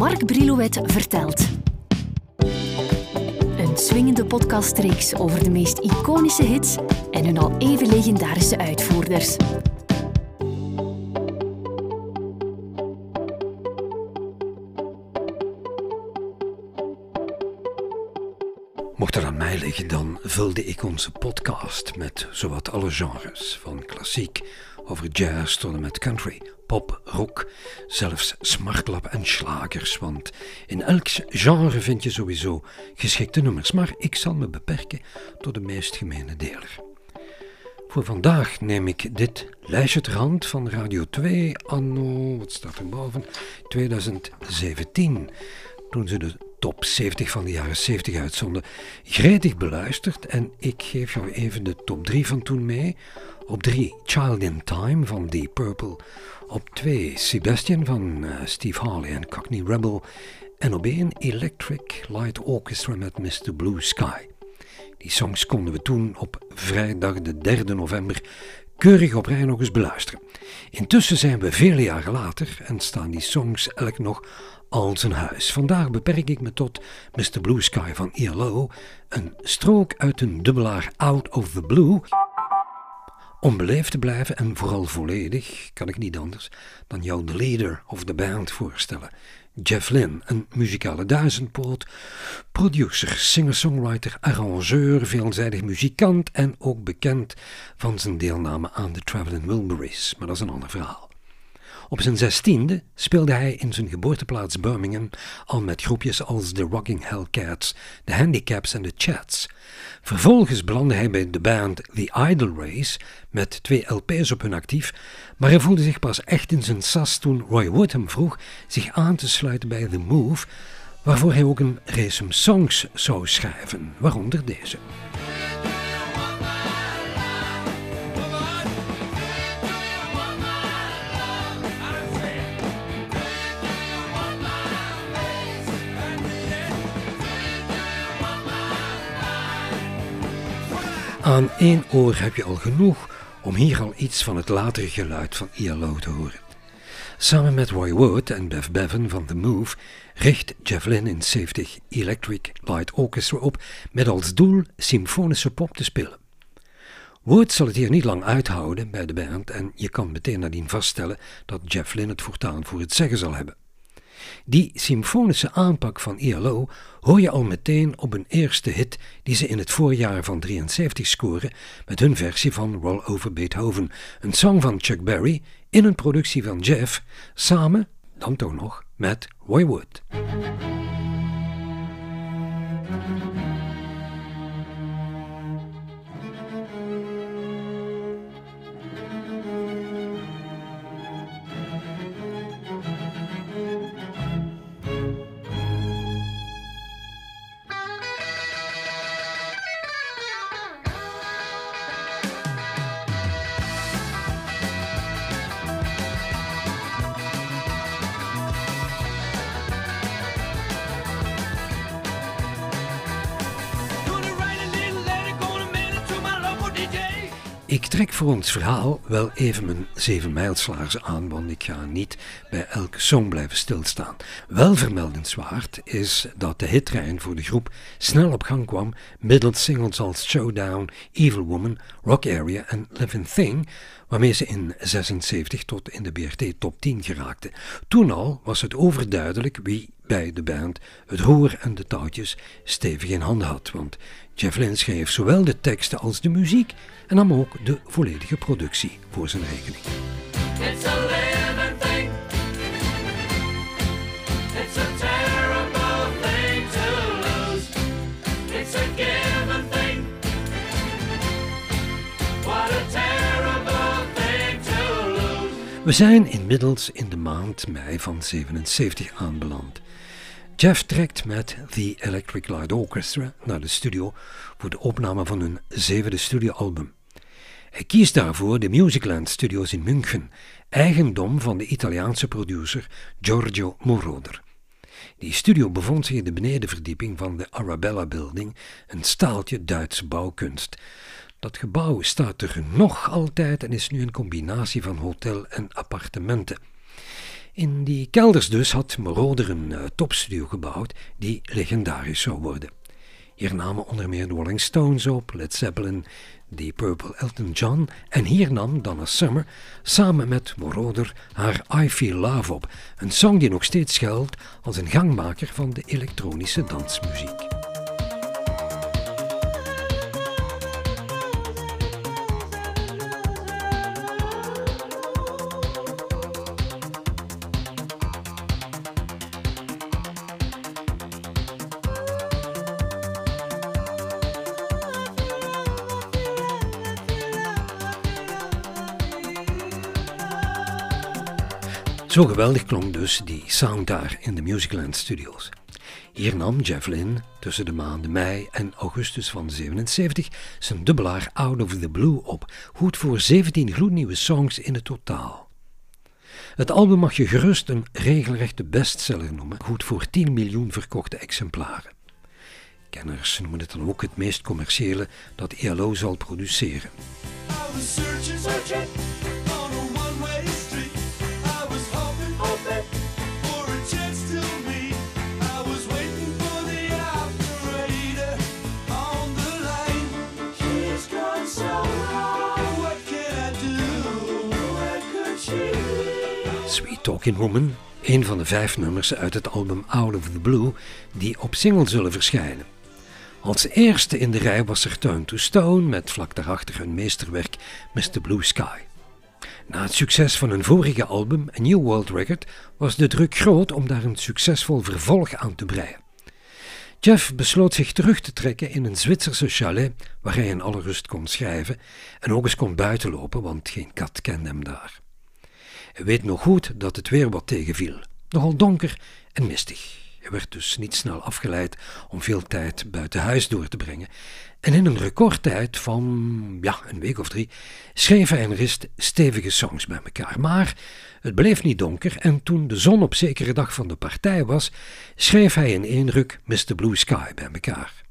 Mark Brilouet vertelt. Een swingende podcastreeks over de meest iconische hits en hun al even legendarische uitvoerders. Mocht er aan mij liggen, dan vulde ik onze podcast met zowat alle genres, van klassiek over jazz tot en met country, pop, rock, zelfs smartlap en slagers, want in elk genre vind je sowieso geschikte nummers, maar ik zal me beperken tot de meest gemene deler. Voor vandaag neem ik dit lijstje ter hand van Radio 2 anno, wat staat er boven, 2017, toen ze de top 70 van de jaren 70 uitzonden, gretig beluisterd en ik geef jou even de top 3 van toen mee. Op 3 Child in Time van Deep Purple. Op 2 Sebastian van uh, Steve Harley en Cockney Rebel. En op 1 Electric Light Orchestra met Mr. Blue Sky. Die songs konden we toen op vrijdag de 3 november keurig op rij nog eens beluisteren. Intussen zijn we vele jaren later en staan die songs elk nog als een huis. Vandaag beperk ik me tot Mr. Blue Sky van ELO, een strook uit een dubbelaar Out of the Blue. Om beleefd te blijven en vooral volledig, kan ik niet anders dan jou de leader of the band voorstellen. Jeff Lynne, een muzikale duizendpoot, producer, singer-songwriter, arrangeur, veelzijdig muzikant en ook bekend van zijn deelname aan de Traveling Wilburys, maar dat is een ander verhaal. Op zijn zestiende speelde hij in zijn geboorteplaats Birmingham al met groepjes als de Rocking Hellcats, de Handicaps en de Chats. Vervolgens belandde hij bij de band The Idle Race met twee LP's op hun actief, maar hij voelde zich pas echt in zijn sas toen Roy Wood hem vroeg zich aan te sluiten bij The Move, waarvoor hij ook een race songs zou schrijven, waaronder deze. Aan één oor heb je al genoeg om hier al iets van het latere geluid van ILO te horen. Samen met Roy Wood en Bev Bevan van The Move richt Jeff Lynne in 70 Electric Light Orchestra op met als doel symfonische pop te spelen. Wood zal het hier niet lang uithouden bij de band en je kan meteen nadien vaststellen dat Jeff Lynne het voortaan voor het zeggen zal hebben. Die symfonische aanpak van ILO hoor je al meteen op een eerste hit die ze in het voorjaar van 73 scoren met hun versie van Roll Over Beethoven, een song van Chuck Berry in een productie van Jeff, samen, dan toch nog, met Roy Wood. Ik trek voor ons verhaal wel even mijn zeven mijlslaars aan, want ik ga niet bij elke song blijven stilstaan. Wel vermeldenswaard is dat de hittrein voor de groep snel op gang kwam middels singles als Showdown, Evil Woman, Rock Area en Living Thing, waarmee ze in 76 tot in de BRT top 10 geraakten. Toen al was het overduidelijk wie bij de band het roer en de touwtjes stevig in handen had, want Jeff Lynne schreef zowel de teksten als de muziek en nam ook de volledige productie voor zijn rekening. It's a thing. It's a terrible thing to lose. It's a given thing. What a terrible thing to lose. We zijn inmiddels in de maand mei van 77 aanbeland. Jeff trekt met The Electric Light Orchestra naar de studio voor de opname van hun zevende studioalbum. Hij kiest daarvoor de Musicland Studios in München, eigendom van de Italiaanse producer Giorgio Moroder. Die studio bevond zich in de benedenverdieping van de Arabella Building, een staaltje Duitse bouwkunst. Dat gebouw staat er nog altijd en is nu een combinatie van hotel en appartementen. In die kelders dus had Moroder een uh, topstudio gebouwd die legendarisch zou worden. Hier namen onder meer de Rolling Stones op, Led Zeppelin, The Purple Elton John en hier nam Donna Summer samen met Moroder haar I Feel Love op, een song die nog steeds geldt als een gangmaker van de elektronische dansmuziek. Zo geweldig klonk dus die sound daar in de Musicland Studios. Hier nam Jeff Lynne tussen de maanden mei en augustus van 77 zijn dubbelaar Out of the Blue op, goed voor 17 gloednieuwe songs in het totaal. Het album mag je gerust een regelrechte bestseller noemen, goed voor 10 miljoen verkochte exemplaren. Kenners noemen het dan ook het meest commerciële dat ELO zal produceren. Sweet Talking Woman, een van de vijf nummers uit het album Out of the Blue die op single zullen verschijnen. Als eerste in de rij was er Turn to Stone met vlak daarachter hun meesterwerk Mr. Blue Sky. Na het succes van hun vorige album, A New World Record, was de druk groot om daar een succesvol vervolg aan te breien. Jeff besloot zich terug te trekken in een Zwitserse chalet waar hij in alle rust kon schrijven en ook eens kon buitenlopen, want geen kat kende hem daar. Hij weet nog goed dat het weer wat tegenviel, nogal donker en mistig. Hij werd dus niet snel afgeleid om veel tijd buiten huis door te brengen. En in een recordtijd van ja, een week of drie schreef hij en rist stevige songs bij elkaar. Maar het bleef niet donker en toen de zon op zekere dag van de partij was, schreef hij in één ruk Mr. Blue Sky bij elkaar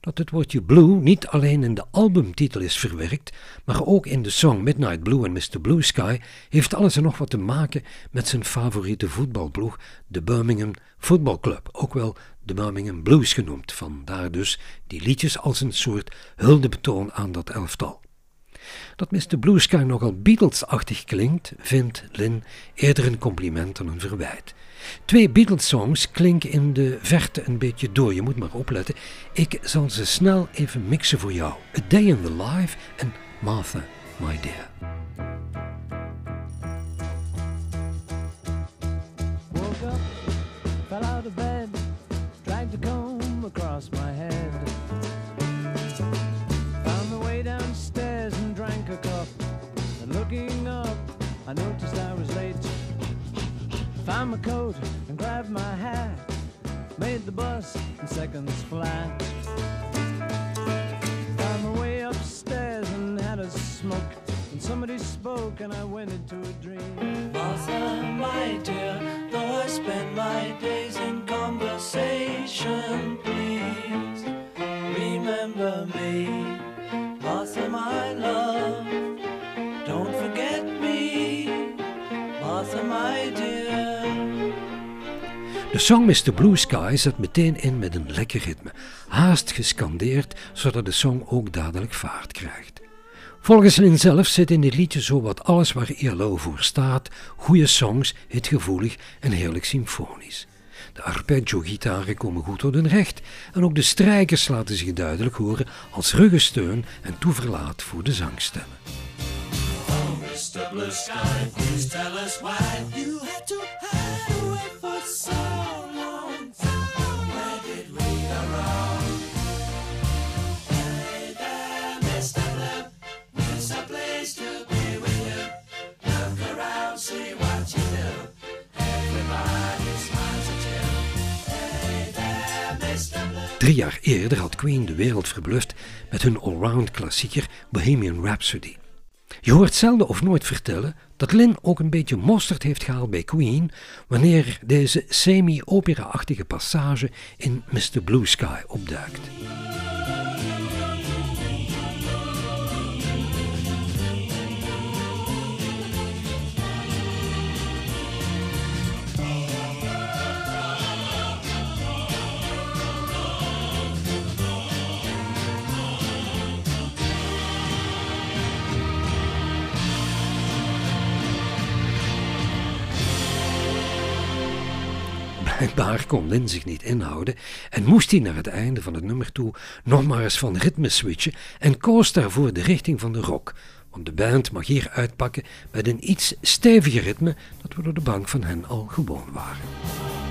dat het woordje blue niet alleen in de albumtitel is verwerkt, maar ook in de song Midnight Blue en Mr. Blue Sky, heeft alles en nog wat te maken met zijn favoriete voetbalploeg, de Birmingham Football Club, ook wel de Birmingham Blues genoemd, vandaar dus die liedjes als een soort huldebetoon aan dat elftal. Dat Mr. Blue nogal Beatles-achtig klinkt, vindt Lynn eerder een compliment dan een verwijt. Twee Beatles-songs klinken in de verte een beetje door, je moet maar opletten. Ik zal ze snel even mixen voor jou. A Day in the Life en Martha, My Dear. I noticed I was late. Found my coat and grabbed my hat. Made the bus in seconds flat. Found my way upstairs and had a smoke. And somebody spoke and I went into a dream. Martha, my dear, though I spend my days in conversation, please song Mr. Blue Sky zet meteen in met een lekker ritme, haast gescandeerd, zodat de song ook dadelijk vaart krijgt. Volgens Lin zelf zit in dit liedje zowat alles waar ILO voor staat: goede songs, hitgevoelig en heerlijk symfonisch. De arpeggio-gitaren komen goed tot hun recht en ook de strijkers laten zich duidelijk horen als ruggensteun en toeverlaat voor de zangstemmen. Oh, Mr. Blue Sky, please tell us why Drie jaar eerder had Queen de wereld verbluft met hun allround klassieker Bohemian Rhapsody. Je hoort zelden of nooit vertellen dat Lynn ook een beetje mosterd heeft gehaald bij Queen wanneer deze semi-opera-achtige passage in Mr. Blue Sky opduikt. Blijkbaar kon Lin zich niet inhouden en moest hij naar het einde van het nummer toe nog maar eens van ritme switchen en koos daarvoor de richting van de rock. Want de band mag hier uitpakken met een iets steviger ritme dat we door de bank van hen al gewoon waren.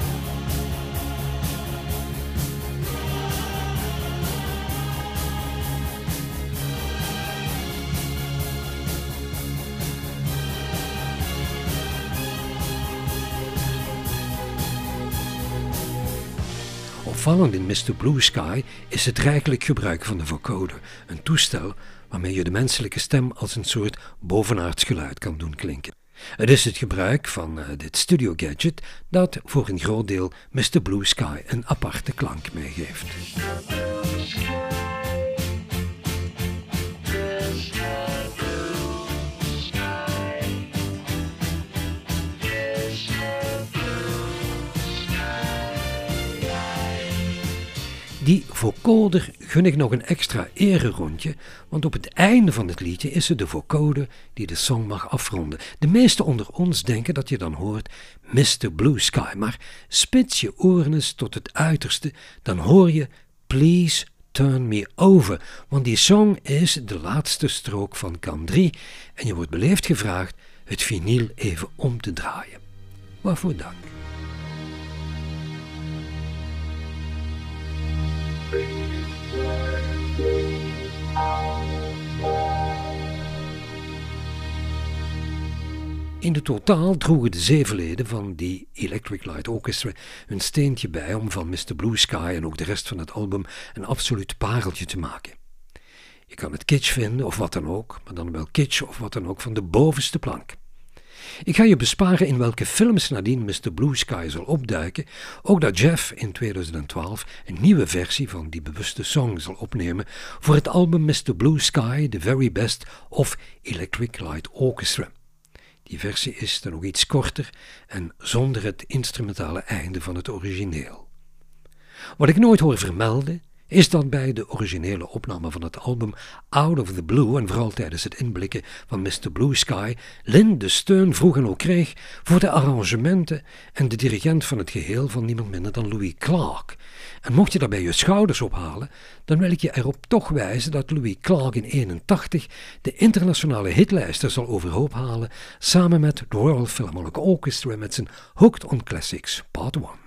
Opvallend in Mr. Blue Sky is het rijkelijk gebruik van de vocoder, een toestel waarmee je de menselijke stem als een soort bovenaards geluid kan doen klinken. Het is het gebruik van uh, dit studio gadget dat voor een groot deel Mr. Blue Sky een aparte klank meegeeft. Die vocoder gun ik nog een extra rondje, want op het einde van het liedje is het de vocoder die de song mag afronden. De meesten onder ons denken dat je dan hoort Mr. Blue Sky, maar spits je oren eens tot het uiterste, dan hoor je Please Turn Me Over, want die song is de laatste strook van kan 3 en je wordt beleefd gevraagd het vinyl even om te draaien. Waarvoor dank. In de totaal droegen de zeven leden van die Electric Light Orchestra een steentje bij om van Mr. Blue Sky en ook de rest van het album een absoluut pareltje te maken. Je kan het kitsch vinden of wat dan ook, maar dan wel kitsch of wat dan ook van de bovenste plank. Ik ga je besparen in welke films nadien Mr. Blue Sky zal opduiken, ook dat Jeff in 2012 een nieuwe versie van die bewuste song zal opnemen voor het album Mr. Blue Sky, The Very Best of Electric Light Orchestra. Die versie is dan nog iets korter en zonder het instrumentale einde van het origineel. Wat ik nooit hoor vermelden, is dat bij de originele opname van het album Out of the Blue en vooral tijdens het inblikken van Mr. Blue Sky Lynn de steun vroeg en ook kreeg voor de arrangementen en de dirigent van het geheel van niemand minder dan Louis Clark. En mocht je daarbij je schouders ophalen, dan wil ik je erop toch wijzen dat Louis Clark in 81 de internationale hitlijsten zal overhoop halen samen met de Royal Philharmonic Orchestra met zijn Hooked on Classics Part 1.